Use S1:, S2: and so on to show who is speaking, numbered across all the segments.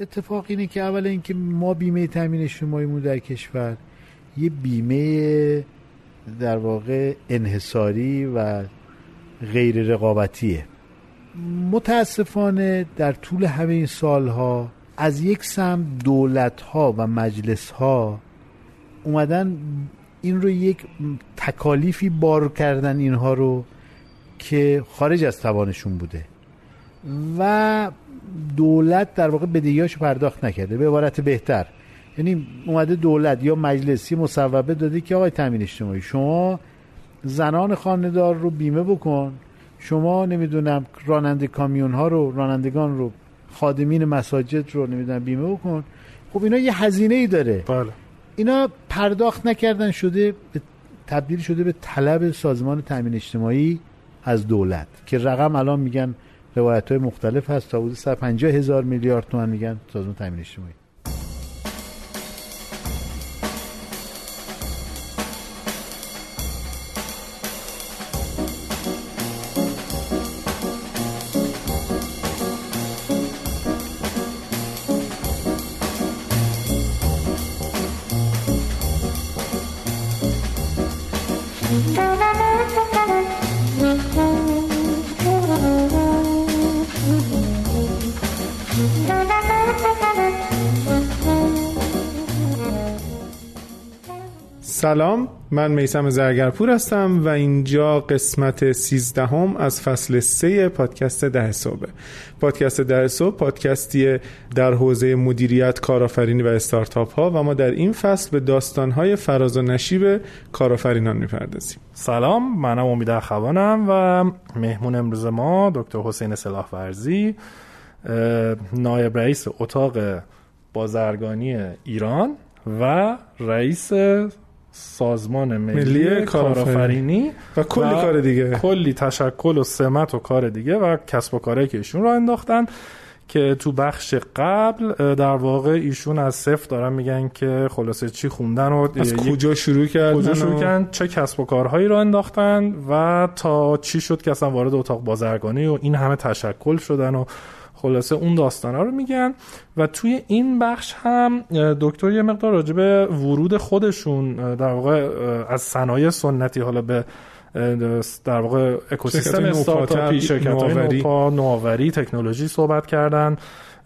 S1: اتفاق اینه که اول اینکه ما بیمه تامین اجتماعیمون در کشور یه بیمه در واقع انحصاری و غیر رقابتیه. متاسفانه در طول همه این سالها از یک سم دولت ها و مجلس ها اومدن این رو یک تکالیفی بار کردن اینها رو که خارج از توانشون بوده. و دولت در واقع بدهیاشو پرداخت نکرده به عبارت بهتر. یعنی اومده دولت یا مجلسی مصوبه داده که آقای تامین اجتماعی شما زنان خاندار رو بیمه بکن. شما نمی‌دونم راننده کامیون ها رو رانندگان رو خادمین مساجد رو نمی‌دونم بیمه بکن. خب اینا یه هزینه ای داره.
S2: بله.
S1: اینا پرداخت نکردن شده به تبدیل شده به طلب سازمان تامین اجتماعی از دولت که رقم الان میگن روایت های مختلف هست. تا حدود 150 هزار میلیارد تومان میگن. سازمان تامین اجتماعی.
S3: سلام من میسم زرگرپور هستم و اینجا قسمت سیزدهم از فصل سه پادکست ده صبح پادکست ده صبح پادکستی در حوزه مدیریت کارآفرینی و استارتاپ ها و ما در این فصل به داستان های فراز و نشیب کارآفرینان می‌پردازیم.
S2: سلام منم امید اخوانم و مهمون امروز ما دکتر حسین سلاح ورزی نایب رئیس اتاق بازرگانی ایران و رئیس سازمان ملی,
S3: ملی
S2: کارآفرینی
S3: و کلی کار دیگه.
S2: کلی تشکل و سمت و کار دیگه و کسب و کارهایی که ایشون رو انداختن که تو بخش قبل در واقع ایشون از صفر دارن میگن که خلاصه چی خوندن و
S3: از کجا شروع کردن
S2: کجا شروع کردن چه کسب و کارهایی رو انداختن و تا چی شد که اصلا وارد اتاق بازرگانی و این همه تشکل شدن و خلاصه اون داستانا رو میگن و توی این بخش هم دکتر یه مقدار راجع به ورود خودشون در واقع از صنایع سنتی حالا به در واقع اکوسیستم استارتاپی شرکت های نوآوری تکنولوژی صحبت کردن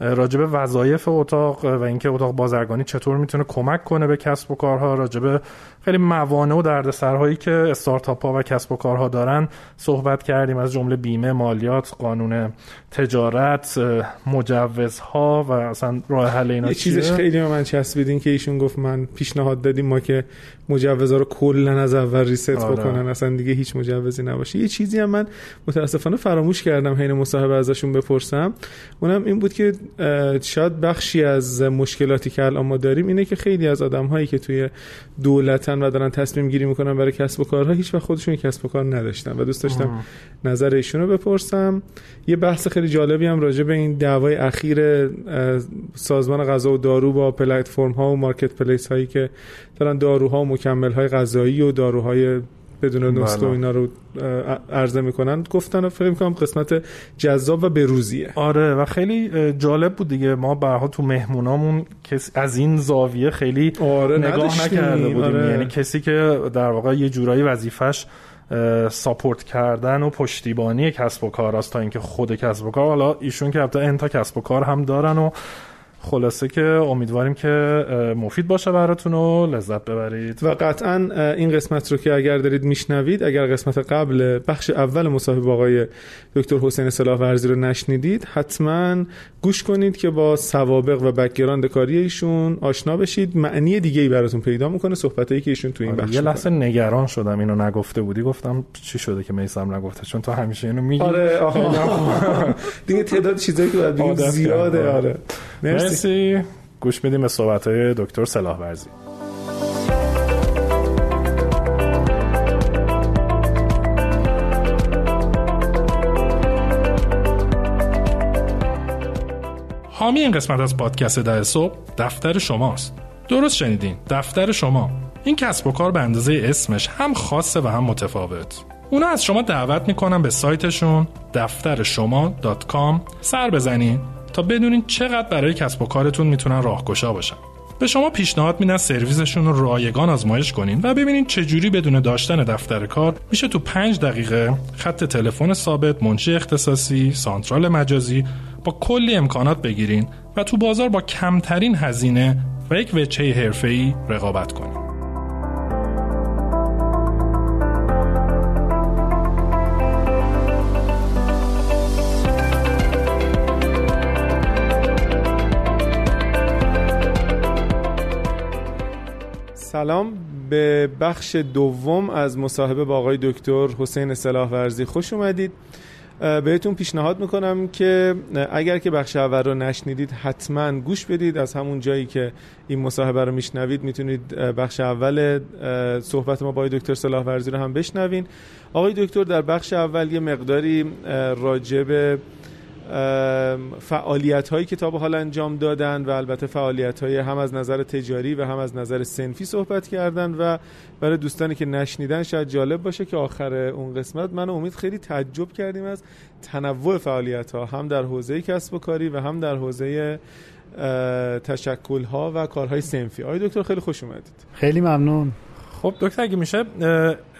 S2: راجب وظایف اتاق و اینکه اتاق بازرگانی چطور می‌تونه کمک کنه به کسب و کارها راجب خیلی موانع و دردسرهایی که استارتاپ ها و کسب و کارها دارن صحبت کردیم. از جمله بیمه مالیات قانون تجارت مجوزها و اصلا راه حل اینا
S3: یه چیزش خیلی من چسبیدین که ایشون گفت من پیشنهاد دادیم ما که مجوزها رو کلا از اول ریست آره. بکنن. اصلا دیگه هیچ مجوزی نباشه. یه چیزی هم من متاسفانه فراموش کردم حین مصاحبه ازشون بپرسم. اونم این بود که شاید بخشی از مشکلاتی که الان ما داریم اینه که خیلی از آدم هایی که توی دولتن و دارن تصمیم گیری می‌کنن برای کسب و کارها هیچ وقت خودشون کسب و کار نداشتن و دوست داشتم آه. نظر ایشونو بپرسم یه بحث خیلی جالبی هم راجع به این دعوای اخیر سازمان غذا و دارو با پلتفرم ها و مارکت پلیس هایی که دارن داروها و مکمل های غذایی و داروهای بدون نسخه و اینا رو عرضه می‌کنن. گفتن و فکر می‌کنم قسمت جذاب و بروزیه.
S2: آره و خیلی جالب بود دیگه. ما برها تو مهمونامون کسی از این زاویه خیلی
S3: آره
S2: نگاه نکرده بودیم. آره. یعنی کسی که در واقع یه جورایی وظیفش support کردن و پشتیبانی کسب و کار است تا اینکه خود کسب و کار. حالا ایشون که البته چندتا کسب و کار هم دارن و خلاصه که امیدواریم که مفید باشه براتون و لذت ببرید.
S3: و قطعا این قسمت رو که اگر دارید میشنوید اگر قسمت قبل بخش اول مصاحبه آقای دکتر حسین سلاح ورزی رو نشنیدید حتما گوش کنید که با سوابق و background کاری ایشون آشنا بشید. معنی دیگه ای براتون پیدا می‌کنه صحبتایی که ایشون تو این
S2: آره،
S3: بخش
S2: یه لحظه نگران شدم اینو نگفته بودی گفتم چی شده که میسم نگفته چون تو همیشه اینو میگی.
S3: آره دیگه تعداد چیزایی که باید زیاده آره.
S2: مرسی. گوش میدیم به صحبت های دکتر سلاح ورزی حامی این قسمت از پادکست ده صبح دفتر شماست. درست شنیدین دفتر شما. این کسب و کار به اندازه اسمش هم خاصه و هم متفاوت. اونا از شما دعوت می‌کنن به سایتشون دفتر شما سر بزنین. تا بدونین چقدر برای کسب و کارتون می‌تونن راهگشا باشن. به شما پیشنهاد میدن سرویسشون رو رایگان آزمایش کنین و ببینین چجوری بدون داشتن دفتر کار میشه تو پنج دقیقه خط تلفن ثابت منشی اختصاصی سانترال مجازی با کلی امکانات بگیرین و تو بازار با کمترین هزینه و یک وچه حرفه‌ای رقابت کنین.
S3: سلام به بخش دوم از مصاحبه با آقای دکتر حسین صلاح ورزی. خوش اومدید. بهتون پیشنهاد می‌کنم که اگر که بخش اول رو نشنیدید حتما گوش بدید. از همون جایی که این مصاحبه رو میشنوید می‌تونید بخش اول صحبت ما با دکتر صلاح ورزی رو هم بشنوین. آقای دکتر در بخش اول یه مقداری راجب فعالیت هایی که تا به حال انجام دادن و البته فعالیت های هم از نظر تجاری و هم از نظر سنفی صحبت کردن و برای دوستانی که نشنیدن شاید جالب باشه که آخر اون قسمت من امید خیلی تعجب کردیم از تنوع فعالیت ها هم در حوزه کسب و کاری و هم در حوزه تشکل ها و کارهای سنفی. آقای دکتر خیلی خوش اومدید.
S1: خیلی ممنون.
S2: خب دکتر اگه میشه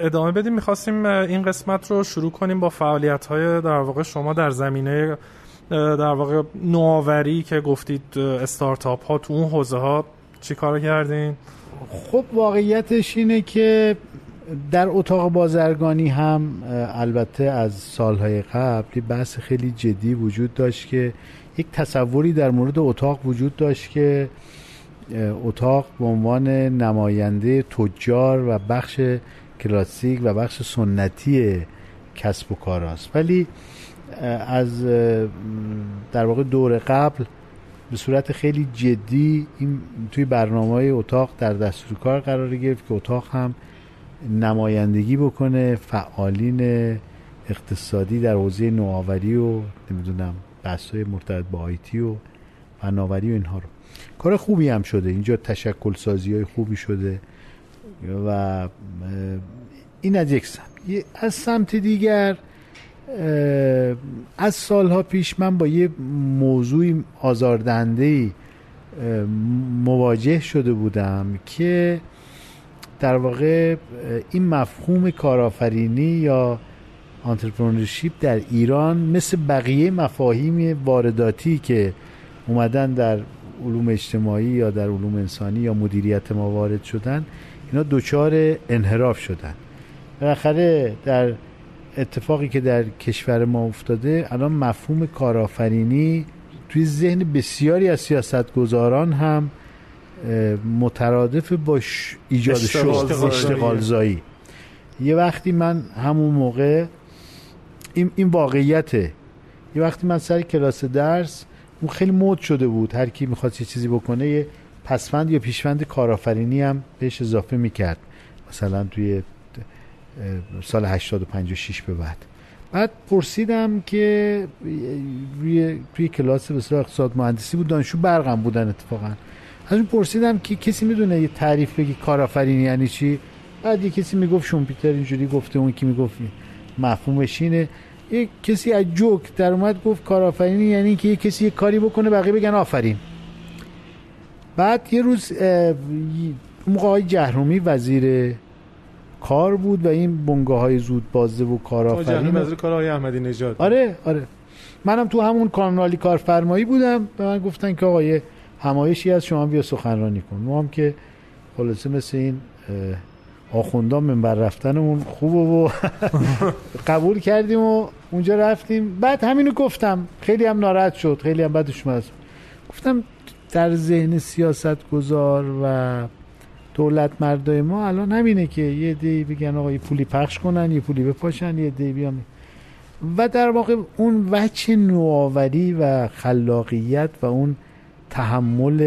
S2: ادامه بدیم. می‌خواستیم این قسمت رو شروع کنیم با فعالیت های در واقع شما در زمینه در واقع نوآوری که گفتید استارتاپ ها تو اون حوزه ها چی کار کردین؟
S1: خب واقعیتش اینه که در اتاق بازرگانی هم البته از سالهای قبل بحث خیلی جدی وجود داشت که یک تصوری در مورد اتاق وجود داشت که اتاق به عنوان نماینده تجار و بخش کلاسیک و بخش سنتی کسب و کار است ولی از در واقع دور قبل به صورت خیلی جدی این توی برنامه های اتاق در دستور کار قرار گرفت که اتاق هم نمایندگی بکنه فعالین اقتصادی در حوزه نوآوری و نمی‌دونم بحث های مرتبط با آیتی و فناوری و اینها رو. کار خوبی هم شده. اینجا تشکل سازی های خوبی شده و این از یک سمت. از سمت دیگر از سالها پیش من با یه موضوع آزاردهنده مواجه شده بودم که در واقع این مفهوم کارآفرینی یا آنترپرنورشیپ در ایران مثل بقیه مفاهیم وارداتی که اومدن در علوم اجتماعی یا در علوم انسانی یا مدیریت ما وارد شدن اینا دوچار انحراف شدن. بالاخره در اتفاقی که در کشور ما افتاده الان مفهوم کارآفرینی توی ذهن بسیاری از سیاستگزاران هم مترادف با ایجاد شغل اشتغال زایی. یه وقتی من همون موقع این, این واقعیته یه وقتی من سر کلاس درس اون خیلی مد شده بود هر کی می‌خواست یه چیزی بکنه یه پسفند یا پیشوند کارآفرینی هم بهش اضافه می‌کرد. مثلا توی سال 85 و 6 به بعد. بعد پرسیدم که روی توی کلاس به اقتصاد مهندسی بود دانشجو برقم بودن اتفاقا. از اون پرسیدم که کسی می‌دونه یه تعریف بگی کارآفرینی یعنی چی؟ بعد یه کسی می‌گفت شومپیتر اینجوری گفته اون کی می‌گفت مفهومش اینه. یه کسی از جوک در اومد گفت کارآفرینی یعنی که یه کسی یه کاری بکنه بقیه بگن آفرین. بعد یه روز موقع های جهرومی وزیر کار بود و این بنگاه های زود بازده و کارآفرین.
S3: وزیر کار آقای احمدی نژاد.
S1: آره آره. منم تو همون کانالی کارفرمایی بودم. به من گفتن که آقای همایشی از شما بیا سخنرانی کن. ما هم که خلاصه مثل این آخوندان منبر رفتنمون خوب و قبول کردیم و اونجا رفتیم. بعد همینو گفتم. خیلی هم ناراحت شد. خیلی هم بدش اومد گفتم در ذهن سیاست گذار و دولت مردای ما الان همینه که یه دی بگن آقا یه پولی پخش کنن یه پولی بپاشن یه دی بیان. و در واقع اون وچه نوآوری و خلاقیت و اون تحمل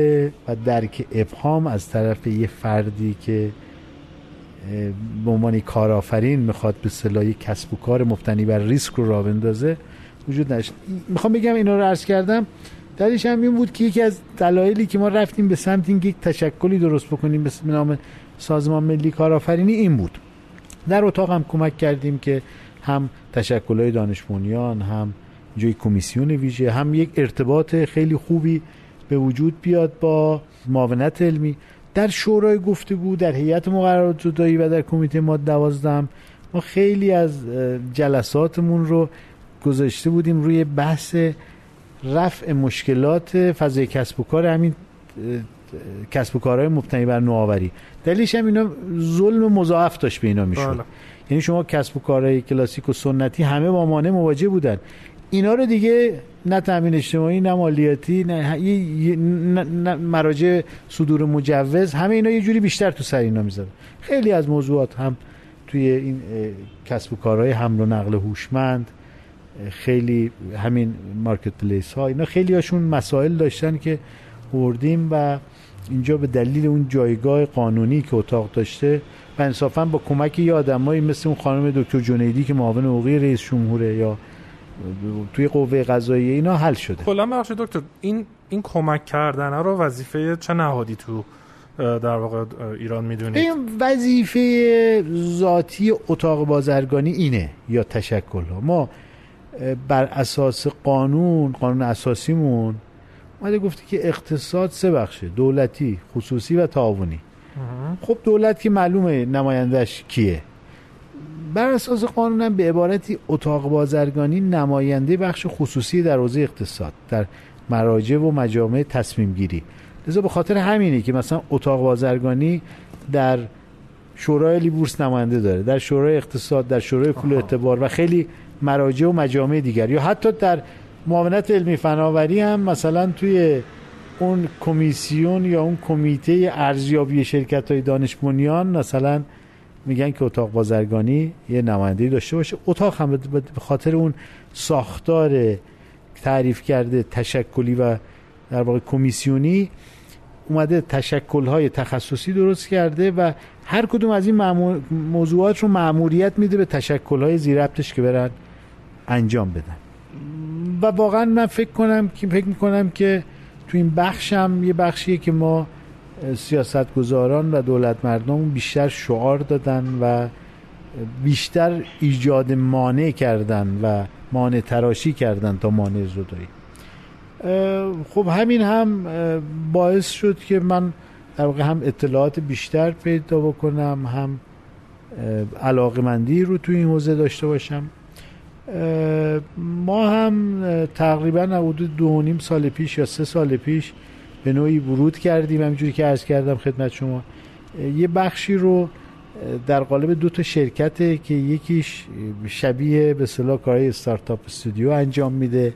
S1: و درک ابهام از طرف یه فردی که به عنوان کارآفرین می‌خواد به صلاحی کسب و کار مفتنی بر ریسک رو راه بندازه وجود نشد می‌خوام بگم اینا رو عرض کردم. درش هم این بود که یکی از دلایلی که ما رفتیم به سمت اینکه یک تشکلی درست بکنیم به نام سازمان ملی کارآفرینی این بود. در اتاق هم کمک کردیم که هم تشکلهای دانش هم جای کمیسیون ویژه هم یک ارتباط خیلی خوبی به وجود بیاد با معاونت علمی. در شورای گفتگو در هیئت مقررات زدایی و در کمیته ما دوازدهم ما خیلی از جلساتمون رو گذاشته بودیم روی بحث رفع مشکلات فضای کسب و کار همین کسب و کارهای مبتنی بر نوآوری. دلیلش هم اینا ظلم مضاعف داشت به اینا می‌شد. بله. یعنی شما کسب و کارهای کلاسیک و سنتی همه با مانع مواجه بودن. اینا رو دیگه نه تامین اجتماعی نه مالیاتی نه, مراجع صدور مجوز همه اینا یه جوری بیشتر تو سر اینا می‌ذاره. خیلی از موضوعات هم توی این کسب و کارهای حمل و نقل هوشمند خیلی همین مارکت پلیس ها اینا خیلی هاشون مسائل داشتن که بردیم و اینجا به دلیل اون جایگاه قانونی که اتاق داشته و انصافا با کمک یه آدمایی مثل اون خانم دکتر جنیدی که معاون حقوقی رئیس جمهوره یا توی قوه قضاییه اینا حل شده.
S2: کلا بخش دکتر این این کمک کردن رو وظیفه چه نهادی تو در واقع ایران می‌دونید؟ این
S1: وظیفه ذاتی اتاق بازرگانی اینه یا تشکل ها ما بر اساس قانون قانون اساسیمون اومده گفته که اقتصاد سه بخشه دولتی خصوصی و تعاونی. خب دولت که معلومه نمایندش کیه؟ بر اساس قانونم به عبارتی اتاق بازرگانی نماینده بخش خصوصی در حوزه اقتصاد در مراجع و مجامع تصمیم گیری لذا به خاطر همینه که مثلا اتاق بازرگانی در شورای لیبورس نماینده داره در شورای اقتصاد در شورای پول اعتبار و خیلی مراجع و مجامع دیگر. یا حتی در معاونت علمی فناوری هم مثلا توی اون کمیسیون یا اون کمیته ارزیابی شرکت های دانش مثلا میگن که اتاق بازرگانی یه نماینده داشته باشه. اتاق هم به خاطر اون ساختار تعریف کرده تشکلی و در واقع کمیسیونی اومده تشکل های تخصصی درست کرده و هر کدوم از این موضوعات رو معموریت میده به تشکل های زیربتش که برن انجام بدن. و واقعا من فکر کنم که فکر می‌کنم که تو این بخشم یه بخشیه که ما سیاستگزاران و دولت مردم بیشتر شعار دادن و بیشتر ایجاد مانع کردن و مانع تراشی کردن تا مانع زدایی. خب همین هم باعث شد که من در واقع هم اطلاعات بیشتر پیدا بکنم هم علاقمندی رو توی این حوزه داشته باشم. ما هم تقریبا حدود دو نیم سال پیش یا سه سال پیش به نوعی ورود کردیم. همینجوری که عرض کردم خدمت شما. یه بخشی رو در قالب دو تا شرکته که یکیش شبیه به صلاح کارهای استارتاپ استودیو انجام میده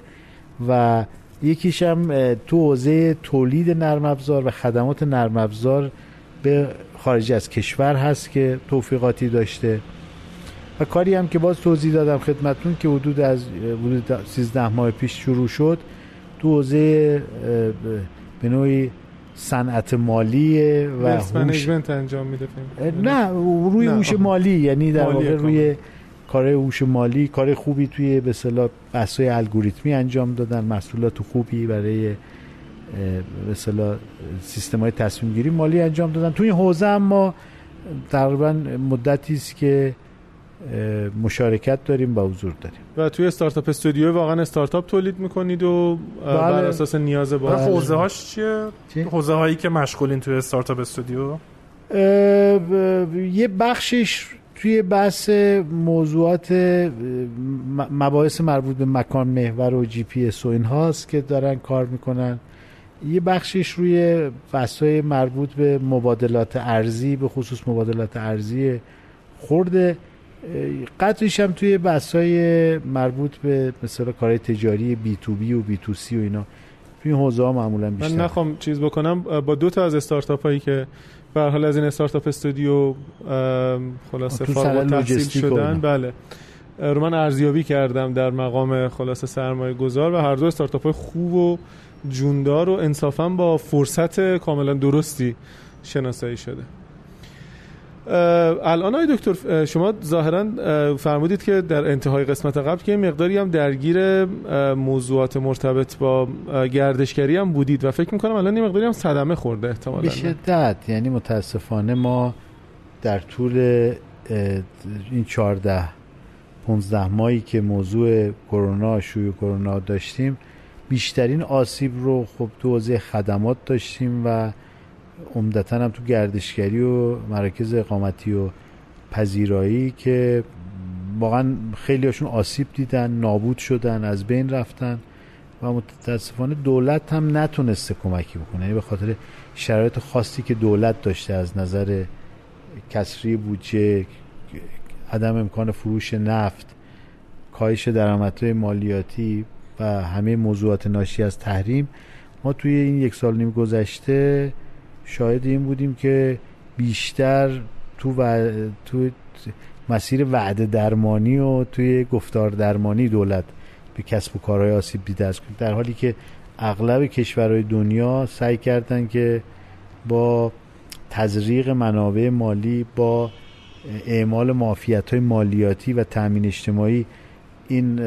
S1: و یکیش هم تو حوزه تولید نرم افزار و خدمات نرم افزار به خارج از کشور هست که توفیقاتی داشته. و کاری هم که باز توضیح دادم خدمتون که حدود از حدود 13 ماه پیش شروع شد تو حوزه به نوعی صنعت مالی و
S3: هوش. انجام میده
S1: نه روی هوش مالی یعنی در واقع روی کار هوش مالی کار خوبی توی به اصطلاح بحث‌های الگوریتمی انجام دادن محصولات خوبی برای به اصطلاح سیستم های تصمیم گیری مالی انجام دادن. توی این حوزه هم ما تقریبا مدتی است که مشارکت داریم با حضور داریم.
S3: و توی استارتاپ استودیو واقعا استارتاپ تولید می‌کنید و بله. بر اساس نیاز با
S2: حوزه هاش چیه؟ حوزه هایی که مشغولین توی استارتاپ استودیو؟
S1: یه بخشش توی بحث موضوعات مباحث مربوط به مکان محور و جی پی اس و این هاست که دارن کار می‌کنن. یه بخشش روی بحث مربوط به مبادلات ارزی به خصوص مبادلات ارزی خورده قدرش هم توی های مربوط به مثلا کارهای تجاری بی تو بی و بی تو سی و اینا. توی این حوزه ها معمولا بیشتر.
S3: من نخوام چیز بکنم. با دو تا از استارتاپ هایی که به حال از این استارتاپ استودیو خلاصه فارغ تحصیل شدن بله. رو من ارزیابی کردم در مقام خلاصه سرمایه گذار و هر دو استارتاپ های خوب و جوندار و انصافا با فرصت کاملا درستی شناسایی شده. الان های دکتر شما ظاهرا فرمودید که در انتهای قسمت قبل که مقداری هم درگیر موضوعات مرتبط با گردشگری هم بودید و فکر می‌کنم الان یه مقداری هم صدمه خورده احتمالا
S1: به شدت. یعنی متاسفانه ما در طول این چارده 15 ماهی که موضوع کرونا شوی کرونا داشتیم بیشترین آسیب رو خب تو حوزه خدمات داشتیم و عمدتا هم تو گردشگری و مراکز اقامتی و پذیرایی که واقعا خیلی هاشون آسیب دیدن نابود شدن از بین رفتن و متاسفانه دولت هم نتونسته کمکی بکنه. یعنی به خاطر شرایط خاصی که دولت داشته از نظر کسری بودجه عدم امکان فروش نفت کاهش درآمدهای مالیاتی و همه موضوعات ناشی از تحریم ما توی این یک سال نیم گذشته شاهد این بودیم که بیشتر تو, و... تو مسیر وعده درمانی و توی گفتار درمانی دولت به کسب و کارهای آسیب دیده است در حالی که اغلب کشورهای دنیا سعی کردن که با تزریق منابع مالی با اعمال معافیت های مالیاتی و تأمین اجتماعی این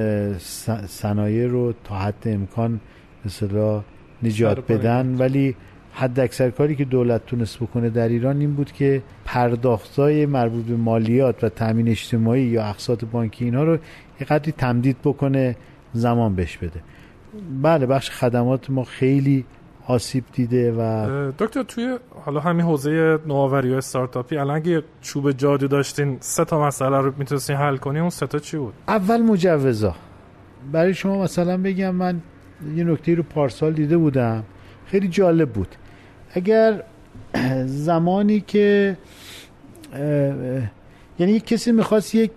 S1: صنایع رو تا حد امکان مثلا نجات بدن. ولی حد اکثر کاری که دولت تونست بکنه در ایران این بود که پرداختای مربوط به مالیات و تامین اجتماعی یا اقساط بانکی اینها رو یه قدری تمدید بکنه زمان بهش بده. بله بخش خدمات ما خیلی آسیب دیده و
S2: دکتر توی حالا همین حوزه نوآوری و استارتاپی الان اگه چوب جادو داشتین سه تا مسئله رو می‌تونستین حل کنی اون سه تا چی بود؟
S1: اول مجوزا. برای شما مثلا بگم من یه نکته رو پارسال دیده بودم. خیلی جالب بود. اگر زمانی که یعنی کسی می‌خواست یک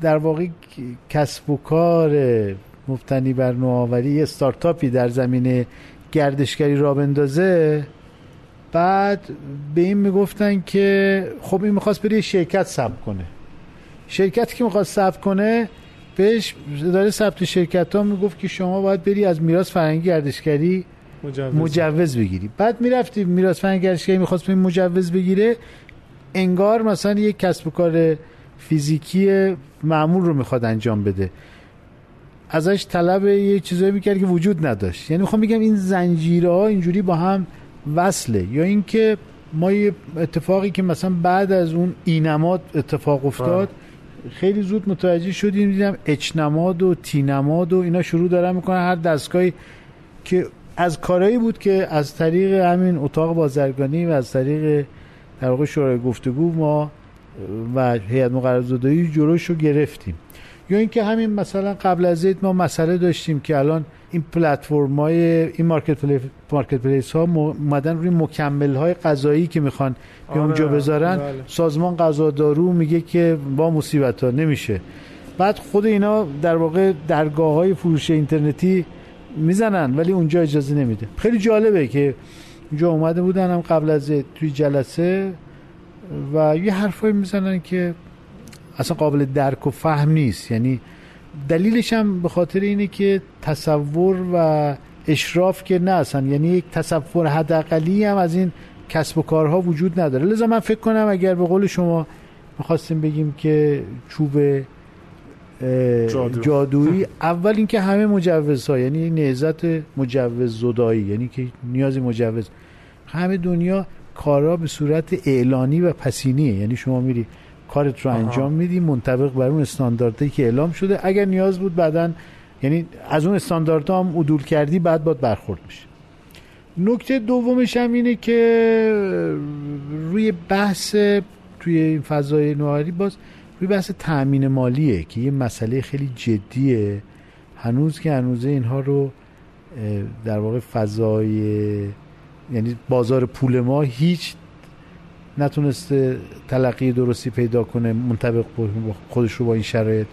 S1: در واقع کسب و کار مفتنی بر نوآوری استارتاپی در زمینه گردشگری را بندازه بعد به این می‌گفتن که خب این می‌خواست بری شرکت ثبت کنه. شرکتی که می‌خواست ثبت کنه بهش داره ثبت شرکت ها می‌گفت که شما باید بری از میراث فرهنگی گردشگری مجوز, مجوز بگیری. بعد می‌رفتی میراث فرهنگی می‌خواست مجوز بگیره انگار مثلا یک کسب و کار فیزیکی معمول رو می‌خواد انجام بده. ازش طلب یه چیزایی می‌کرد که وجود نداشت. یعنی می‌خوام بگم این زنجیره ها اینجوری با هم وصله. یا اینکه ما یه اتفاقی که مثلا بعد از اون اینماد اتفاق افتاد. خیلی زود متوجه شدیم دیدم اچنماد و تینماد و اینا شروع دارن می‌کنن. هر دستگاهی که از کارهایی بود که از طریق همین اتاق بازرگانی و از طریق در واقع شورای گفتگو ما و هیئت مقررزادهی جلوش رو گرفتیم. یا اینکه همین مثلا قبل از ما مسئله داشتیم که الان این پلتفرم های این مارکت, پلی، مارکت پلیس ها اومدن روی مکمل های غذایی که می‌خوان به آره، اونجا بذارن. بله. سازمان غذا دارو میگه که با مصیبت ها نمیشه. بعد خود اینا در واقع درگاه های فروش اینترنتی می‌زنن ولی اونجا اجازه نمیده. خیلی جالبه که اونجا اومده بودن هم قبل از توی جلسه و یه حرفایی می‌زنن که اصلا قابل درک و فهم نیست. یعنی دلیلش هم به خاطر اینه که تصور و اشراف که نه اصلا. یعنی یک تصور حداقلی هم از این کسب و کارها وجود نداره. لذا من فکر کنم اگر به قول شما می‌خواستیم بگیم که چوب جادو. جادویی. اول اینکه همه مجوزها یعنی نهزت مجوز زدایی یعنی که نیازی مجوز. همه دنیا کارا به صورت اعلانی و پسینیه. یعنی شما میری کارت رو انجام میدی منطبق بر اون استانداردی که اعلام شده. اگر نیاز بود بعدا یعنی از اون استانداردها هم عدول کردی بعد باید برخورد میشه نکته دومش هم اینه که روی بحث توی این فضای نواری باز روی بحث تأمین مالیه که یه مسئله خیلی جدیه. هنوز که هنوزه اینها رو در واقع فضای یعنی بازار پول ما هیچ نتونسته تلقی درستی پیدا کنه منطبق خودش رو با این شرایط.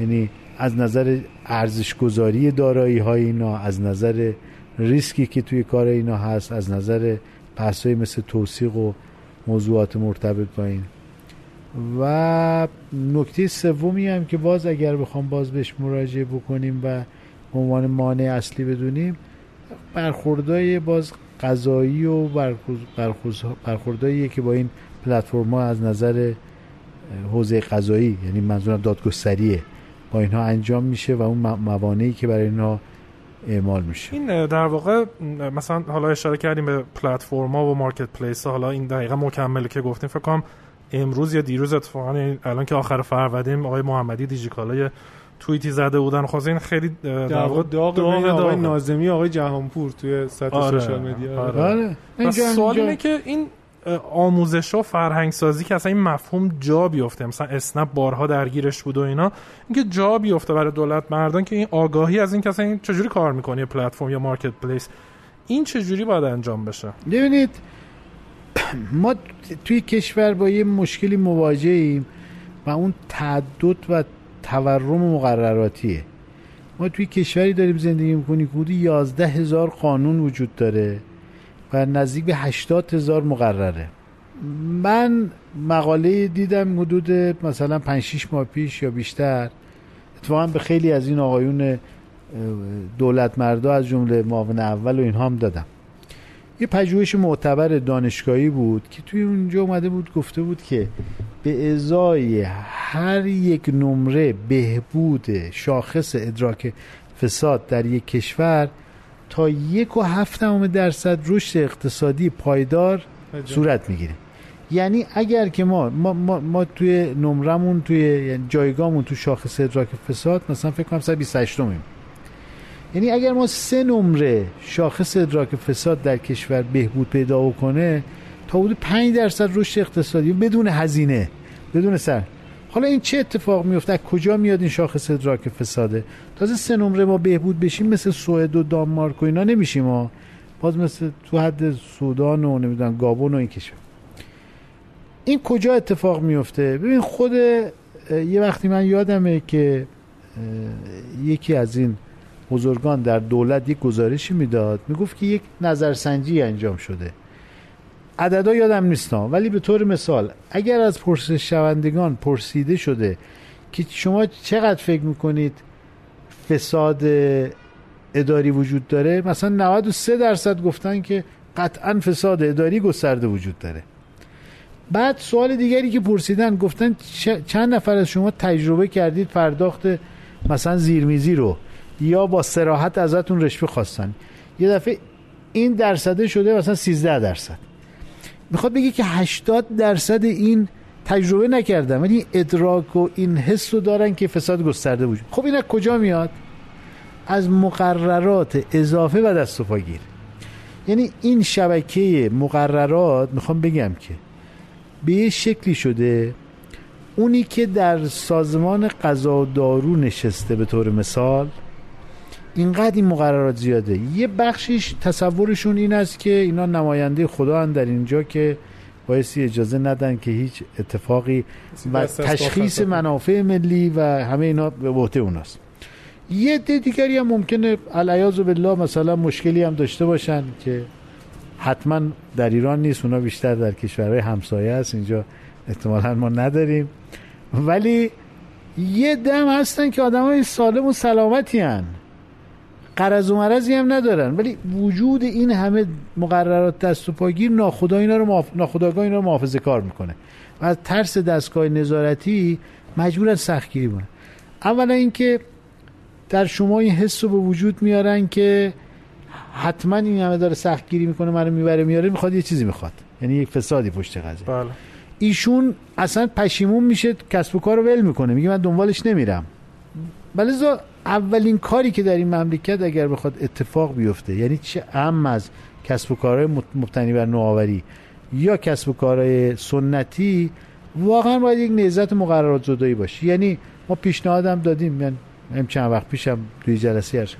S1: یعنی از نظر ارزش گذاری دارایی های اینا از نظر ریسکی که توی کار اینا هست از نظر بحثایی مثل توصیق و موضوعات مرتبط با این. و نکته سومی هم که باز اگر بخوام باز بهش مراجعه بکنیم و عنوان مانع اصلی بدونیم برخوردهای باز قضایی و برخوردهایی که با این پلتفرم ها از نظر حوزه قضایی یعنی منظورم دادگستریه با اینها انجام میشه و اون موانعی که برای اینها اعمال میشه.
S2: این در واقع مثلا حالا اشاره کردیم به پلتفرم ها و مارکت پلیس حالا این دقیقا مکمله که گفتیم. فکر کنم امروز یا دیروز اتفاقا الان که آخر فروردین آقای محمدی دیجیکالا توییتی زده بودن. خب این خیلی در واقع
S3: داغ
S2: داغ
S3: آقای. نازمی آقای جهانپور توی سطح
S2: آره،
S3: سوشال مدیا.
S2: آره.
S1: بله. اینجا-
S2: سوال اینه که این آموزش و فرهنگ سازی که اصلا این مفهوم جا بیفته. مثلا اسنپ بارها درگیرش بود و اینا. اینکه جا بیفته برای دولت مردان که این آگاهی از این که اصلا این چجوری کار می‌کنه یه پلتفرم یا مارکت پلیس این چجوری باید انجام بشه؟
S1: ببینید ما توی کشور با یه مشکلی مواجهیم و اون تعدد و تورم مقرراتیه. ما توی کشوری داریم زندگی می‌کنیم که حدود 11 هزار قانون وجود داره و نزدیک به 80 هزار مقرره. من مقاله دیدم حدود مثلا 5 6 ماه پیش یا بیشتر. اتفاقا به خیلی از این آقایون دولت مردا از جمله معاون اول و اینها هم دادم. یه پژوهش معتبر دانشگاهی بود که توی اونجا اومده بود گفته بود که به ازای هر یک نمره بهبود شاخص ادراک فساد در یک کشور تا یک و هفت درصد رشد اقتصادی پایدار صورت می‌گیره. یعنی اگر که ما ما, ما, ما توی نمرمون توی یعنی جایگاهمون تو شاخص ادراک فساد مثلا فکر کنم 128 میم یعنی اگر ما سه نمره شاخص ادراک فساد در کشور بهبود پیدا بکنه تا حدود 5 درصد رشد اقتصادی بدون هزینه بدون سر. حالا این چه اتفاق میفته کجا میاد این شاخص ادراک فساده؟ تازه سه نمره ما بهبود بشیم مثل سوئد و دانمارک و اینا نمیشیم ما باز مثل تو حد سودان و نمی‌دونم گابون و این کشور. این کجا اتفاق میفته ببین خود یه وقتی من یادمه که یکی از این بزرگان در دولت یک گزارشی می‌داد. می‌گفت که یک نظرسنجی انجام شده. عددا یادم نیستم ولی به طور مثال اگر از پرسش شوندگان پرسیده شده که شما چقدر فکر می‌کنید فساد اداری وجود داره مثلا 93 درصد گفتن که قطعا فساد اداری گسترده وجود داره. بعد سوال دیگری که پرسیدن گفتن چند نفر از شما تجربه کردید پرداخت مثلا زیرمیزی رو؟ یا با سراحت ازتون رشوه خواستن. یه دفعه این درصده شده مثلا 13 درصد. می‌خواد بگه که 80 درصد این تجربه نکردن ولی ادراک و این حس رو دارن که فساد گسترده وجود. خب این کجا میاد؟ از مقررات اضافه و دست و پاگیر یعنی این شبکه مقررات می‌خوام بگم که به یه شکلی شده اونی که در سازمان قضا دارو نشسته به طور مثال اینقدر این مقررات زیاده. یه بخشیش تصورشون این است که اینا نماینده خدا هن در اینجا که بایستی اجازه ندن که هیچ اتفاقی و تشخیص. منافع ملی و همه اینا به عهده اوناست. یه عده دیگری هم ممکنه علیاذ بالله مثلا مشکلی هم داشته باشن که حتما در ایران نیست اونا بیشتر در کشورهای همسایه است اینجا احتمالا ما نداریم. ولی یه دم هستن که آدم های سالم و سلامتی هن. قرض و مرضی هم ندارن. ولی وجود این همه مقررات دست و پاگیر ناخدا اینا رو محاف... ناخداگاه اینا رو محافظه کار می‌کنه. و از ترس دستگاه نظارتی مجبورن سختگیری کنن اولا اینکه در شما این حس رو به وجود میارن که حتما این همه داره سختگیری می‌کنه منو می‌بره میاره می‌خواد یه چیزی می‌خواد. یعنی یک فسادی پشت قضیه
S2: بله.
S1: ایشون اصلا پشیمون میشه کسب و کار رو ول می‌کنه. میگه من دنبالش نمیرم. ولی اولین کاری که در این مملکت اگر بخواد اتفاق بیفته یعنی چه اهم از کسب و کارهای مبتنی بر نوآوری یا کسب و کارهای سنتی واقعا باید یک نهضت مقررات زدایی باشه. یعنی ما پیشنهادم دادیم من هم چند وقت پیشم توی جلسه هست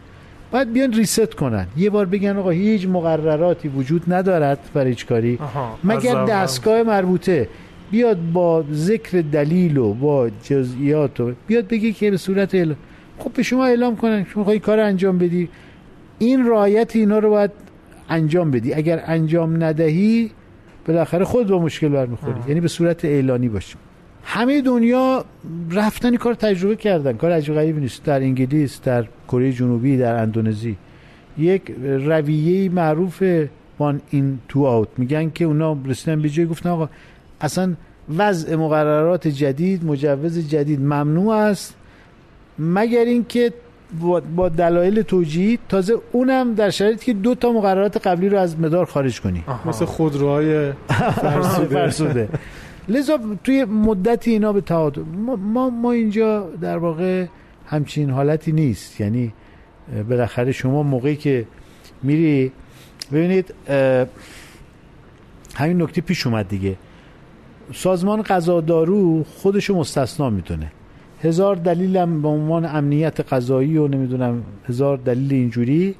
S1: باید بیان ریست کنن. یه بار بگن آقا هیچ مقرراتی وجود ندارد برای هیچ کاری. مگر. دستگاه مربوطه. بیاد با ذکر دلیل و با جزئیات و بیاد بگی که به صورت خب به شما اعلام کنن شما خواهی کار انجام بدی. این رعایت اینا رو باید انجام بدی. اگر انجام ندهی بالاخره خود با مشکل برمیخوری. یعنی به صورت اعلانی باشه همه دنیا رفتن کار تجربه کردن. کار عجیب غریبی نیست. در انگلیس در کره جنوبی در اندونزی. یک رویه معروف وان این تو اوت. میگن که اونا رسیدن به جای گفتن آقا اصلا وضع مقررات جدید مجوز جدید ممنوع است. مگر اینکه با- با دلایل توجیهی تازه اونم در شرایطی که دو تا مقررات قبلی رو از مدار خارج کنی.
S2: آها.
S3: مثل خودروهای فرسوده.
S1: فرسوده. لذا توی مدت اینا به تعادل ما, ما اینجا در واقع همچین حالتی نیست. یعنی بالاخره شما موقعی که میری ببینید همین نکته پیش اومد دیگه. سازمان غذا دارو خودشو مستثنا می‌دونه هزار دلیلم به عنوان امنیت غذایی و نمی‌دونم هزار دلیل اینجوری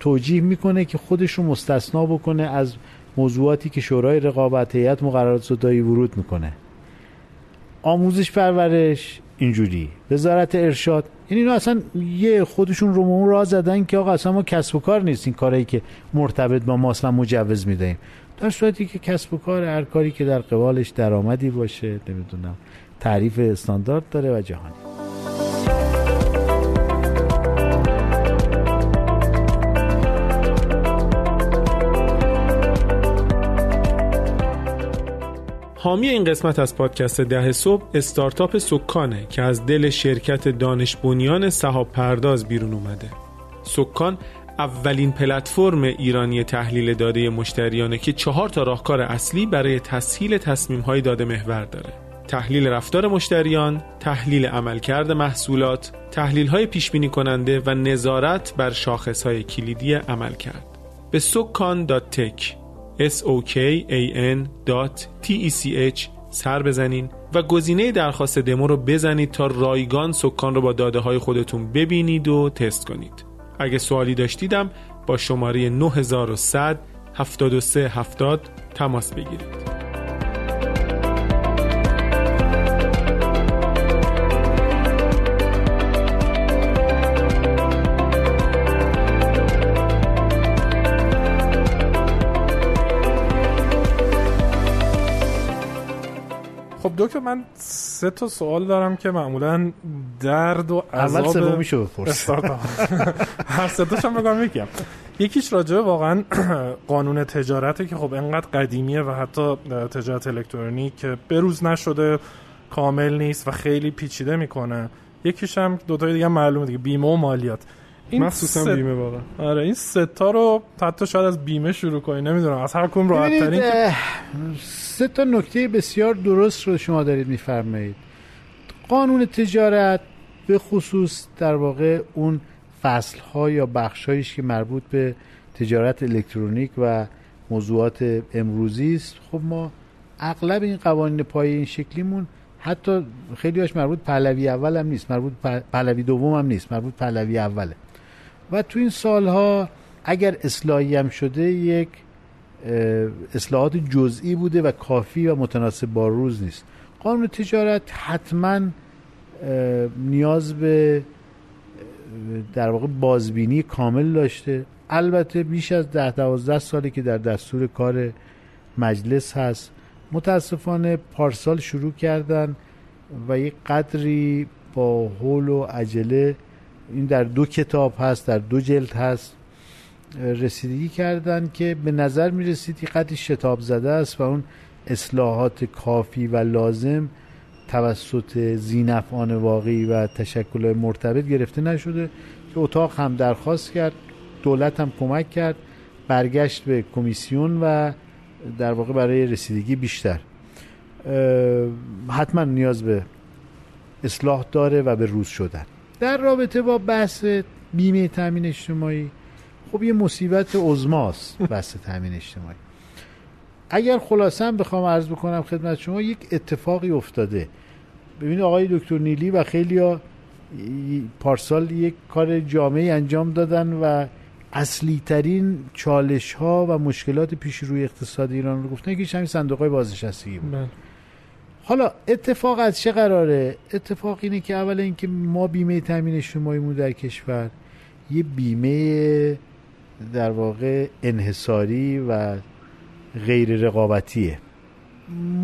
S1: توجیه می‌کنه که خودش رو مستثنا بکنه از موضوعاتی که شورای رقابت هیئت مقررات صدایی ورود می‌کنه. آموزش پرورش اینجوری. وزارت ارشاد. این اینا اصلا یه خودشون رو اون راه زدن که آقا اصلا ما کسب و کار نیست این کاری که مرتبط با ما اصلا مجوز می‌دهیم. در صورتی که کسب و کار هر کاری که در قبالش درآمدی باشه نمی‌دونم تعریف استاندارد داره و جهانی.
S3: حامی این قسمت از پادکست ده صبح استارتاپ سکانه که از دل شرکت دانش بنیان سهاب پرداز بیرون اومده. سکان اولین پلتفرم ایرانی تحلیل داده مشتریانه که چهار تا راهکار اصلی برای تسهیل تصمیم های داده محور داره تحلیل رفتار مشتریان، تحلیل عملکرد محصولات، تحلیل های پیش بینی کننده و نظارت بر شاخص های کلیدی عملکرد. به s-o-k-a-n.t-e-c-h سر بزنین و گزینه درخواست دمو رو بزنید تا رایگان سکان رو با داده های خودتون ببینید و تست کنید اگه سوالی داشتیدم با شماره 9100 7370 تماس بگیرید.
S2: دکتر من سه تا سوال دارم که معمولا درد و عذاب
S1: اول سومیشو بپرس.
S2: هر سه تاشم بگم یکیم. یکیش راجعه واقعا قانون تجارته که خب انقدر قدیمیه و حتی تجارت الکترونیک که بروز نشده کامل نیست و خیلی پیچیده می‌کنه. یکیش هم دو تای دیگه معلومه دیگه بیمه و مالیات.
S3: این مخصوصا ست... بیمه واقعا.
S2: آره این ستا رو حتی شاید از بیمه شروع کنی نمی‌دونم از هر کدوم راحت ترین.
S1: سه تا نکته بسیار درست رو شما دارید میفرمایید. قانون تجارت به خصوص در واقع اون فصل ها یا بخش که مربوط به تجارت الکترونیک و موضوعات امروزی است. خب ما اغلب این قوانین پای این شکلیمون حتی خیلی هاش مربوط پهلوی اول هم نیست مربوط پهلوی دوم هم نیست مربوط پهلوی اوله. و تو این سالها اگر اصلاحی هم شده یک اصلاحات جزئی بوده و کافی و متناسب با روز نیست. قانون تجارت حتما نیاز به در واقع بازبینی کامل داشته. البته بیش از ده دوازده سالی که در دستور کار مجلس هست متاسفانه پارسال شروع کردن و یک قدری با حول و عجله این در دو کتاب هست در دو جلد هست رسیدگی کردن که به نظر می رسید که قدری شتاب زده است و اون اصلاحات کافی و لازم توسط زینفعان واقعی و تشکل مرتبط گرفته نشده که اتاق هم درخواست کرد دولت هم کمک کرد برگشت به کمیسیون و در واقع برای رسیدگی بیشتر. حتما نیاز به اصلاح داره و به روز شدن. در رابطه با بحث بیمه تامین اجتماعی خب یه مصیبت عظماست بحث تامین اجتماعی. اگر خلاصه بخوام عرض بکنم خدمت شما یک اتفاقی افتاده. ببینید آقای دکتر نیلی و خیلی پارسال یک کار جامعی انجام دادن و اصلی ترین چالش ها و مشکلات پیش روی اقتصاد ایران رو گفتن. که همین صندوق های بازنشستگی بود. بله. حالا اتفاق از چه قراره؟ اتفاق اینه که اول اینکه ما بیمه تامین اجتماعی در کشور یه بیمه در واقع انحصاری و غیر رقابتیه.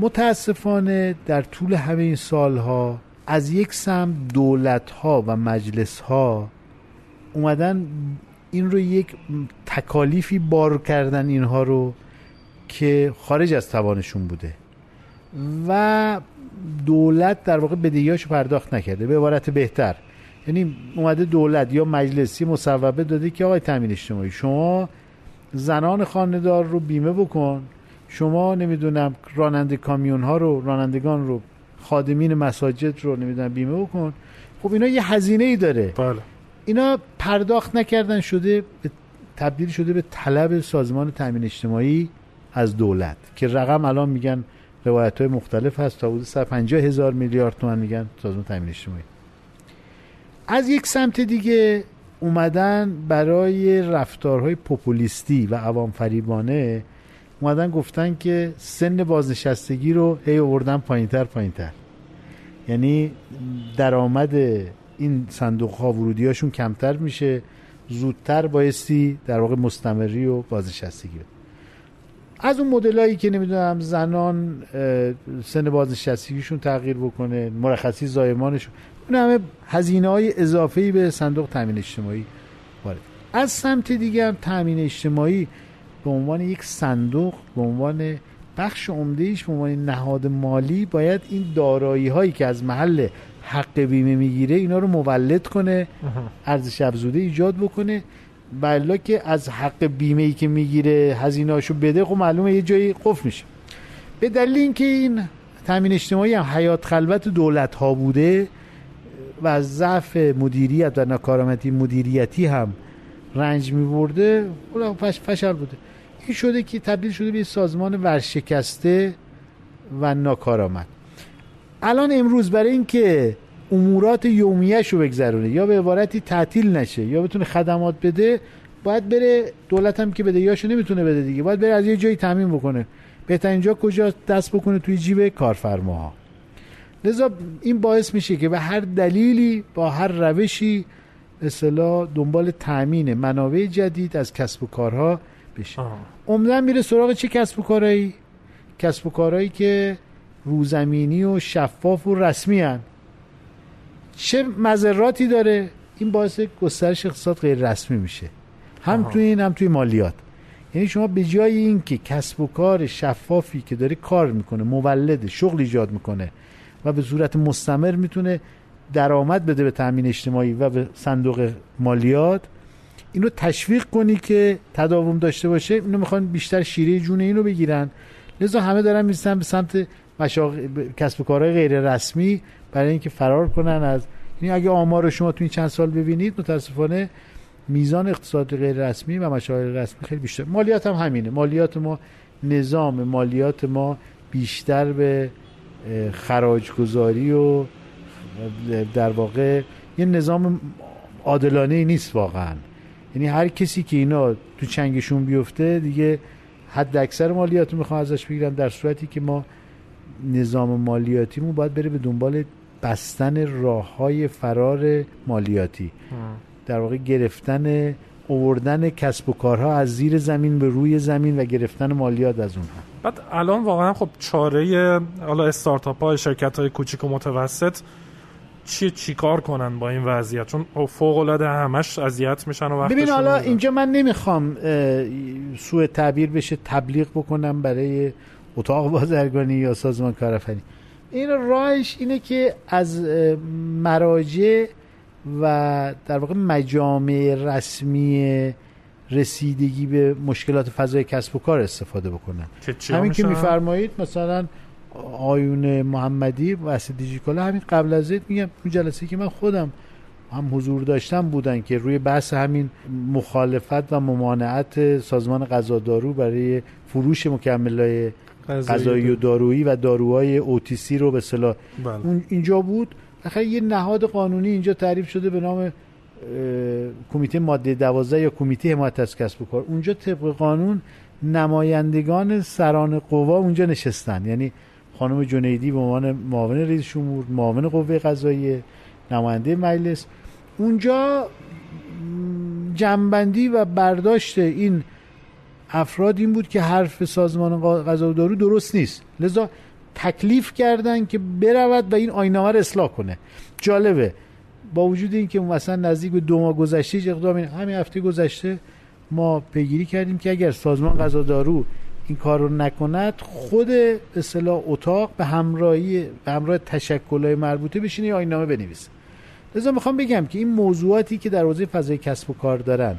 S1: متاسفانه در طول همه این سالها از یک سم دولت ها و مجلس ها اومدن این رو یک تکالیفی بار کردن اینها رو که خارج از توانشون بوده. و دولت در واقع بدهیاشو پرداخت نکرده به عبارت بهتر. یعنی اومده دولت یا مجلسی مصوبه داده که آقای تامین اجتماعی شما زنان خاندار رو بیمه بکن. شما نمی‌دونم راننده کامیون ها رو رانندگان رو خادمین مساجد رو نمی‌دونم بیمه بکن. خب اینا یه هزینه ای داره.
S2: بله.
S1: اینا پرداخت نکردن شده تبدیل شده به طلب سازمان تامین اجتماعی از دولت که رقم الان میگن روایت های مختلف هست تا حدود 150 هزار میلیارد تومن میگن سازمان تامین اجتماعی. از یک سمت دیگه اومدن برای رفتارهای پوپولیستی و عوام فریبانه اومدن گفتن که سن بازنشستگی رو هی آوردن پایینتر پایینتر. یعنی درآمد این صندوق ها ورودی هاشون کمتر میشه زودتر بایستی در واقع مستمری و بازنشستگی از اون مدلایی که نمی‌دونم زنان سن بازنشستگیشون تغییر بکنه مرخصی زایمانشون اون همه هزینه های اضافه به صندوق تامین اجتماعی وارد. از سمت دیگه هم تامین اجتماعی به عنوان یک صندوق به عنوان بخش عمدهش به عنوان نهاد مالی باید این دارایی هایی که از محل حق بیمه می‌گیره اینا رو مولد کنه ارزش افزوده ایجاد بکنه. بلا که از حق بیمه ای که می‌گیره هزینه‌اشو بده خب معلومه یه جایی قفل میشه. به دلیل اینکه این تامین اجتماعی هم حیات خلوت دولت ها بوده و ضعف مدیریت و ناکارآمدی مدیریتی هم رنج میبرده فش فشل بوده. این شده که تبدیل شده به سازمان ورشکسته و ناکارآمد. الان امروز برای اینکه امورات یومیهش رو بگذرونه. یا به عبارتی تعطیل نشه یا بتونه خدمات بده باید بره دولت هم که بده یاشو نمی‌تونه بده دیگه. باید بره از یه جایی تامین بکنه. بهترین جا کجا دست بکنه؟ توی جیب کارفرماها. لذا این باعث میشه که به هر دلیلی با هر روشی اصطلاح دنبال تامین منابع جدید از کسب و کارها بشه. عمدن میره سراغ چه کسب و کارهایی؟ کسب و کارهایی که روزمینی و شفاف و رسمی هن. چه مذراتی داره؟ این باعث گسترش اقتصاد غیر رسمی میشه. هم توی این هم توی مالیات. یعنی شما به جای اینکه کسب و کار شفافی که داره کار می‌کنه مولد شغل ایجاد می‌کنه و به صورت مستمر می‌تونه درآمد بده به تامین اجتماعی و به صندوق مالیات اینو تشویق کنی که تداوم داشته باشه اینو می‌خوان بیشتر شیره جون اینو بگیرن. لذا همه دارن میستن به سمت مشاغ... کسب و کارهای غیر رسمی برای اینکه فرار کنن از یعنی اگه آمار شما تو این چند سال ببینید متاسفانه میزان اقتصاد غیر رسمی و مشاغل رسمی خیلی بیشتر مالیات هم همینه. مالیات ما نظام مالیات ما بیشتر به خراج گذاری و در واقع یه نظام عادلانه نیست واقعا. یعنی هر کسی که اینا تو چنگشون بیفته دیگه حد اکثر مالیات رو می‌خوان ازش بگیرن در صورتی که ما نظام مالیاتیمون باید بره به دنبال بستن راه های فرار مالیاتی. در واقع گرفتن اووردن کسب و کارها از زیر زمین به روی زمین و گرفتن مالیات از اونها.
S2: بعد الان واقعا خب چاره حالا استارتاپ های شرکت های کوچیک و متوسط چی چیکار کنن با این وضعیت؟ چون فوق العاده همش اذیت میشن و
S1: ببین حالا اینجا من نمی‌خوام سوء تعبیر بشه تبلیغ بکنم برای اتاق بازرگانی یا سازمان کارآفرینی. این راهش اینه که از مراجع و در واقع مجامع رسمی رسیدگی به مشکلات فضای کسب و کار استفاده بکنن. همین که میفرمایید مثلا آیون محمدی و دیجیکالا همین قبل از این میگم اون جلسه که من خودم هم حضور داشتم بودن که روی بحث همین مخالفت و ممانعت سازمان غذادارو برای فروش مکملای غذایی و دارویی و داروهای اوتیسی رو به صلاح. بله. اینجا بود. آخه یه نهاد قانونی اینجا تعریف شده به نام کمیته ماده 12 یا کمیته حمایت از کسب و کار. اونجا طبق قانون نمایندگان سران قوا اونجا نشستن. یعنی خانم جنیدی به عنوان معاون رئیس جمهور معاون قوه قضاییه نماینده مجلس. اونجا جنبندی و برداشت این افراد این بود که حرف سازمان غذا و دارو درست نیست. لذا تکلیف کردن که برود و این آینامه رو اصلاح کنه. جالبه. با وجود اینکه مثلا نزدیک به دو ماه گذشته اقدام همین هفته گذشته ما پیگیری کردیم که اگر سازمان غذا دارو این کار رو نکند خود اصطلاح اتاق به همراهی به همراه تشکلهای مربوطه بشینه یا آینامه بنویسه. لذا می‌خوام بگم که این موضوعاتی که در حوزه فضای کسب و کار دارن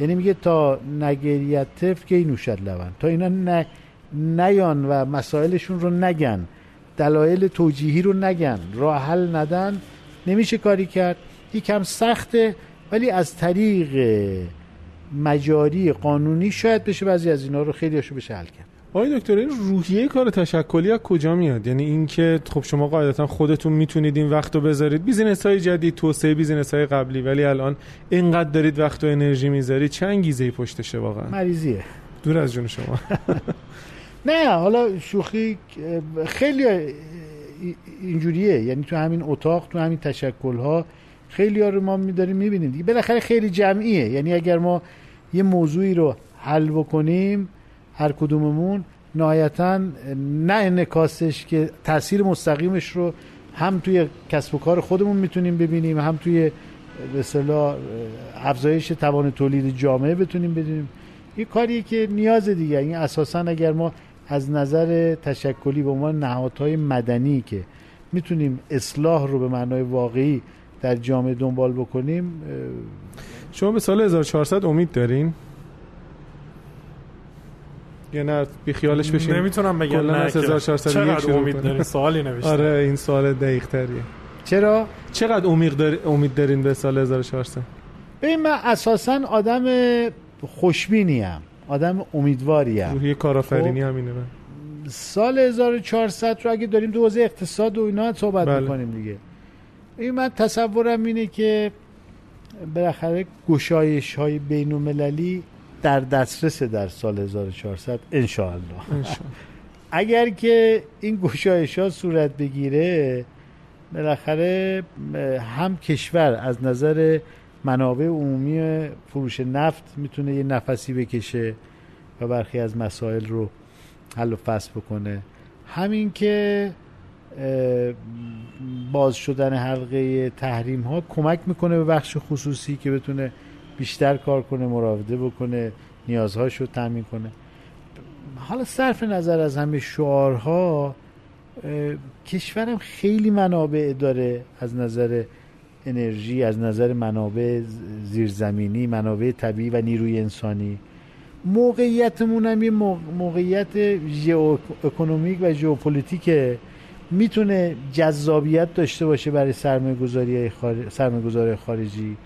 S1: یعنی میگه تا نگریت تف که نوشد لبن. تا اینا نیان و مسائلشون رو نگن. دلایل توجیهی رو نگن. راه حل ندن. نمیشه کاری کرد. یکم سخته ولی از طریق مجاری قانونی شاید بشه بعضی از اینا رو خیلی بشه حل کرد.
S3: آقای دکتر این روحیه کار تشکلی از کجا میاد؟ یعنی اینکه خب شما قاعدتا خودتون می‌تونید این وقت رو بذارید. business های جدید توسعه business های قبلی ولی الان اینقدر دارید وقت و انرژی می‌ذارید. چه انگیزه پشتشه واقعا؟
S1: مریضیه.
S3: دور از جون شما.
S1: نه حالا شوخی خیلی اینجوریه. یعنی تو همین اتاق تو همین تشکل ها خیلی ها رو ما میداریم می‌بینیم. دیگه بالاخره خیلی جمعیه. یعنی اگر ما یه موضوعی رو حل بکنیم هر کدوممون نهایتا نه انکاسش که تاثیر مستقیمش رو هم توی کسب و کار خودمون می‌تونیم ببینیم هم توی به افزایش توان تولید جامعه بتونیم بدونیم یه کاریه که نیاز دیگه این اساسا اگر ما از نظر تشکلی به عنوان نهادهای مدنی که می‌تونیم اصلاح رو به معنای واقعی در جامعه دنبال بکنیم
S3: شما به سال 1400 امید دارین؟ یا نه بی خیالش بشین.
S2: نمی‌تونم بگم نه
S3: از 1401
S2: چقدر امید دارین؟ سوالی نوشته.
S3: آره این سوال دقیق تریه
S1: چرا؟
S3: چقدر امید دار... امید دارین به سال 1400
S1: ببین من اساسا آدم خوشبینی ام. آدم امیدواری ام.
S3: روحیه کارآفرینی
S1: خب.
S3: همینه من.
S1: سال 1400 رو اگه داریم دو اقتصاد و اینا صحبت
S3: بله.
S1: می‌کنیم دیگه. این من تصورم اینه که بالاخره گشایش های بین المللی در دسترس در سال 1400 انشاءالله. اگر که این گشایش ها صورت بگیره بالاخره هم کشور از نظر منابع عمومی فروش نفت می‌تونه یه نفسی بکشه و برخی از مسائل رو حل و فصل بکنه همین که باز شدن حلقه تحریم ها کمک می‌کنه به بخش خصوصی که بتونه بیشتر کار کنه مراوده بکنه نیازهاش رو تامین کنه. حالا صرف نظر از همه شعارها کشورم خیلی منابع داره از نظر انرژی از نظر منابع زیرزمینی منابع طبیعی و نیروی انسانی. موقعیتمون هم یه موق- موقعیت ژئواکونومیک و ژئوپلیتیکه. می‌تونه جذابیت داشته باشه برای سرمایه گذاری خارج... خارجی.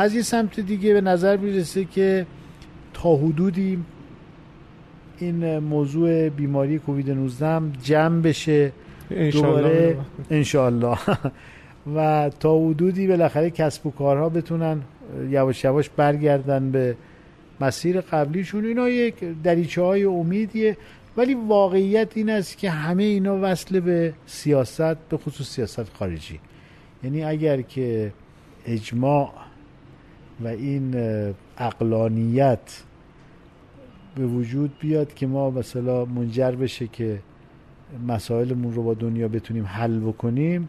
S1: از یه سمت دیگه به نظر می‌رسه که تا حدودی این موضوع بیماری کووید 19 هم جمع بشه دوباره. انشالله و تا حدودی بالاخره کسب و کارها بتونن یواش یواش برگردن به مسیر قبلیشون. اینا یک دریچه های امیدیه. ولی واقعیت این است که همه اینا وصل به سیاست به خصوص سیاست خارجی. یعنی اگر که اجماع و این اقلانیت به وجود بیاد که ما مثلا منجر بشه که مسائلمون رو با دنیا بتونیم حل بکنیم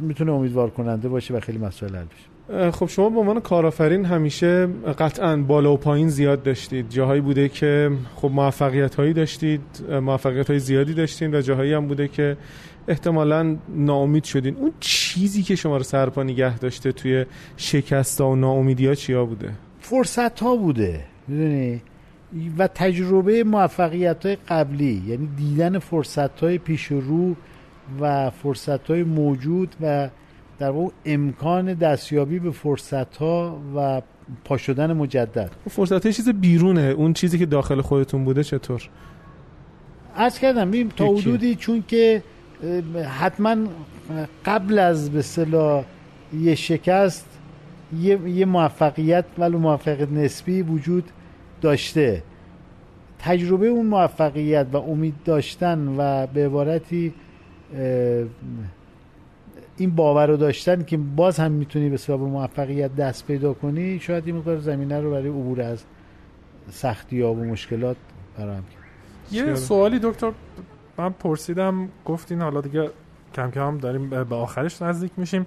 S1: می‌تونه امیدوار کننده باشه و خیلی مسائل حل بشه.
S3: خب شما به عنوان کارآفرین همیشه قطعا بالا و پایین زیاد داشتید. جاهایی بوده که خب موفقیت هایی داشتید موفقیت های زیادی داشتید و جاهایی هم بوده که احتمالا ناامید شدین. اون چیزی که شما رو سرپا نگه داشته توی شکست و ناامیدی ها چیا بوده؟
S1: فرصت ها بوده. می‌دونی؟ و تجربه موفقیت های قبلی یعنی دیدن فرصت های پیش رو و فرصت های موجود و در واقع امکان دستیابی به فرصت ها و پا شدن مجدد.
S3: فرصت های چیز بیرونه. اون چیزی که داخل خودتون بوده چطور؟
S1: عرض کردم ببین تا. حدودی چون که حتما قبل از به اصطلاح یه شکست یه, یه موفقیت ولو موفقیت نسبی وجود داشته تجربه اون موفقیت و امید داشتن و به عبارتی این باور رو داشتن که باز هم می‌تونی به سبب موفقیت دست پیدا کنی شاید این مقدار زمینه رو برای عبور از سختی ها و مشکلات فراهم کرد
S2: یه؟ سوالی دکتر من پرسیدم گفتین حالا دیگه کم کم داریم به آخرش نزدیک میشیم.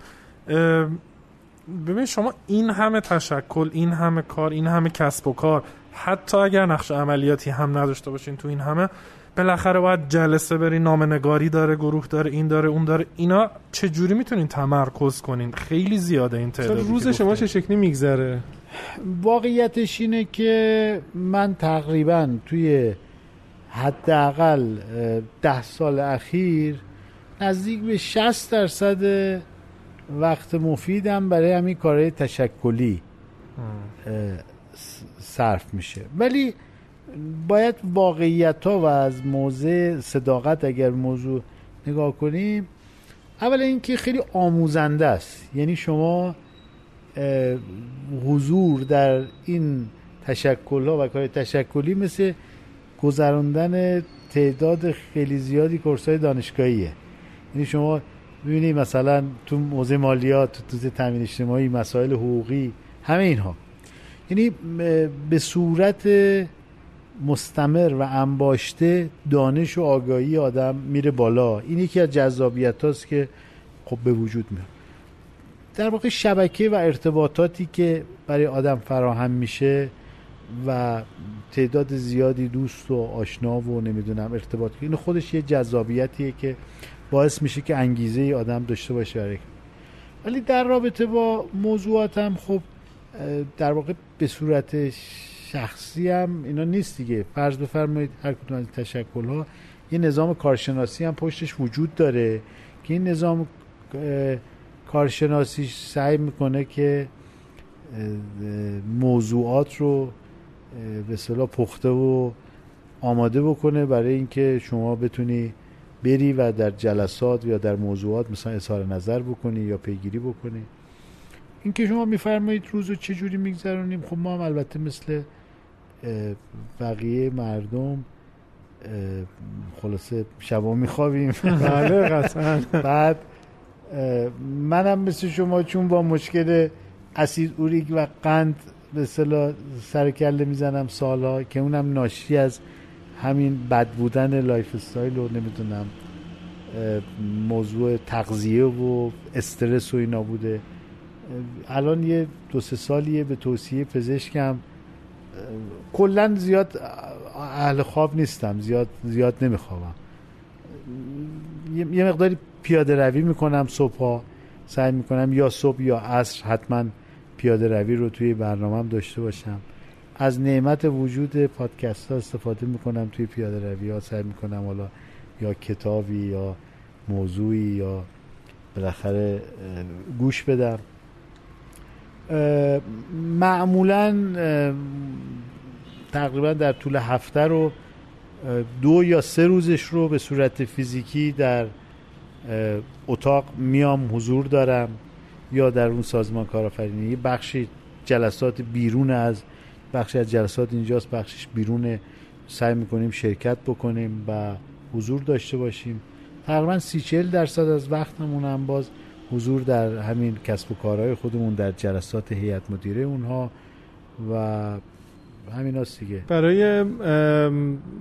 S2: ببین شما این همه تشکل این همه کار این همه کسب و کار حتی اگر نقش عملیاتی هم نداشته باشین تو این همه بالاخره باید جلسه بری نامنگاری داره گروه داره این داره اون داره. اینا چه جوری می‌تونین تمرکز کنین؟ خیلی زیاده این
S3: مثلا
S2: تعدادی
S3: روز شما. چه شکلی میگذره؟
S1: واقعیتش اینه که من تقریبا توی حداقل ده سال اخیر نزدیک به 60 درصد وقت مفیدم برای همین کارهای تشکلی صرف میشه. ولی باید واقعیت ها و از موضع صداقت اگر موضوع نگاه کنیم اولا اینکه خیلی آموزنده است. یعنی شما حضور در این تشکل ها و کار تشکلی مثل گذراندن تعداد خیلی زیادی کورس های دانشگاهیه. یعنی شما ببینید مثلا تو موضوع مالیات تو تامین اجتماعی مسائل حقوقی همه اینها. یعنی به صورت مستمر و انباشته دانش و آگاهی آدم میره بالا. این یکی از جذابیت هاست که خب به وجود میاد. در واقع شبکه و ارتباطاتی که برای آدم فراهم میشه و تعداد زیادی دوست و آشنا و نمی‌دونم ارتباط. این خودش یه جذابیتیه که باعث میشه که انگیزه آدم داشته باشه ولی در رابطه با موضوعاتم خب در واقع به صورت شخصی هم اینا نیست دیگه. فرض بفرمایید هر کدوم از تشکل ها یه نظام کارشناسی هم پشتش وجود داره که این نظام کارشناسی سعی می‌کنه که موضوعات رو به صلاح پخته و آماده بکنه برای اینکه شما بتونی بری و در جلسات یا در موضوعات مثلا اظهار نظر بکنی یا پیگیری بکنی. اینکه شما میفرمایید روزو چجوری میگذرونیم خب ما هم البته مثل بقیه مردم خلاصه شبا میخوابیم.
S3: بله
S1: بعد منم مثل شما چون با مشکل اسید اوریک و قند به اصطلاح سر کله می‌زنم سالا که اونم ناشی از همین بد بودن lifestyle و نمی‌دونم موضوع تغذیه و استرس و اینا بوده. الان یه دو سه سالیه به توصیه پزشکم. کلا زیاد اهل خواب نیستم زیاد زیاد نمیخوابم. یه مقداری پیاده روی می‌کنم صبح سعی می‌کنم یا صبح یا عصر حتما پیاده روی رو توی برنامهم داشته باشم. از نعمت وجود پادکست ها استفاده می‌کنم توی پیاده روی ها. سعی می‌کنم حالا یا کتابی یا موضوعی یا بالاخره گوش بدم. معمولا تقریبا در طول هفته رو دو یا سه روزش رو به صورت فیزیکی در اتاق میام حضور دارم. یا در اون سازمان کارآفرینی. بخشی جلسات بیرون از بخشی از جلسات اینجاست بخشش بیرون. سعی می‌کنیم شرکت بکنیم و حضور داشته باشیم. تقریبا سی چل درصد از وقتمون هم باز حضور در همین کسب و کارهای خودمون در جلسات هیئت مدیره اونها و همین دیگه.
S3: برای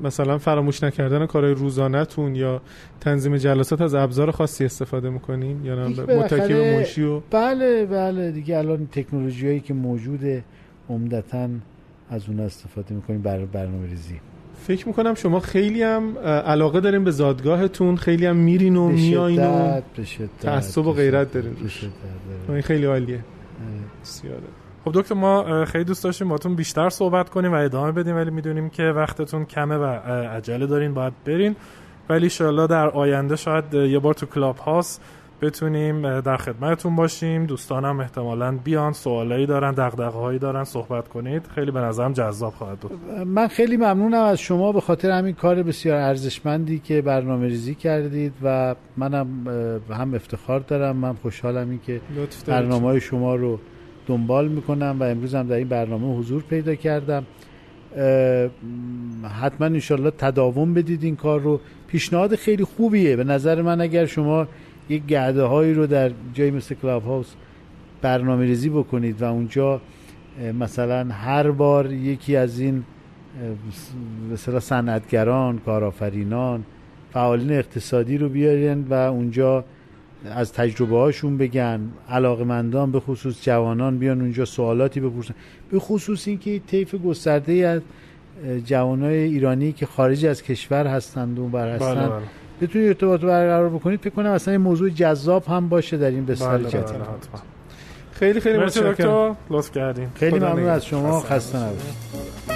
S3: مثلا فراموش نکردن کارهای روزانهتون یا تنظیم جلسات از ابزار خاصی استفاده می‌کنیم یا نه؟ متکی به منشی و
S1: بله بله دیگه الان تکنولوژی هایی که موجوده عمدتا از اون استفاده می‌کنیم برای برنامه ریزی
S3: فکر می‌کنم شما خیلی هم علاقه داریم به زادگاهتون خیلی هم میرین و میایین و تعصب و غیرت دارین این خیلی عالیه.
S2: بسیاره خب دکتر ما خیلی دوست داشتیم باتون بیشتر صحبت کنیم و ادامه بدیم ولی می‌دونیم که وقتتون کمه و عجله دارین باید برین. ولی انشالله در آینده شاید یه بار تو کلاب هاست بتونیم در خدمتتون باشیم. دوستانم احتمالا بیان سوالایی دارن دغدغه‌هایی دارن صحبت کنید. خیلی به نظرم جذاب خواهد بود.
S1: من خیلی ممنونم از شما به خاطر همین کار بسیار ارزشمندی که برنامه ریزی کردید و منم هم افتخار دارم. من خوشحالم این که برنامه های شما رو دنبال می‌کنم و امروز هم در این برنامه حضور پیدا کردم. حتما انشالله تداوم بدید این کار رو. پیشنهاد خیلی خوبیه. به نظر من اگر شما یک گرده هایی رو در جایی مثل کلاب هاوس برنامه ریزی بکنید و اونجا مثلا هر بار یکی از این مثلا صنعتگران کارآفرینان فعالین اقتصادی رو بیارین و اونجا از تجربه هاشون بگن علاقمندان به خصوص جوانان بیان اونجا سوالاتی بپرسن. به خصوص اینکه طیف گسترده از جوانای ایرانی که خارج از کشور هستند و بر هستند بله، بله. بتونید ارتباط برقرار بکنید. فکر کنم اصلا این موضوع جذاب هم باشه در این بسیار بله بله
S3: خیلی خیلی متشکرم.
S2: لطف کردیم
S1: خیلی ممنون از شما. خسته نباشید.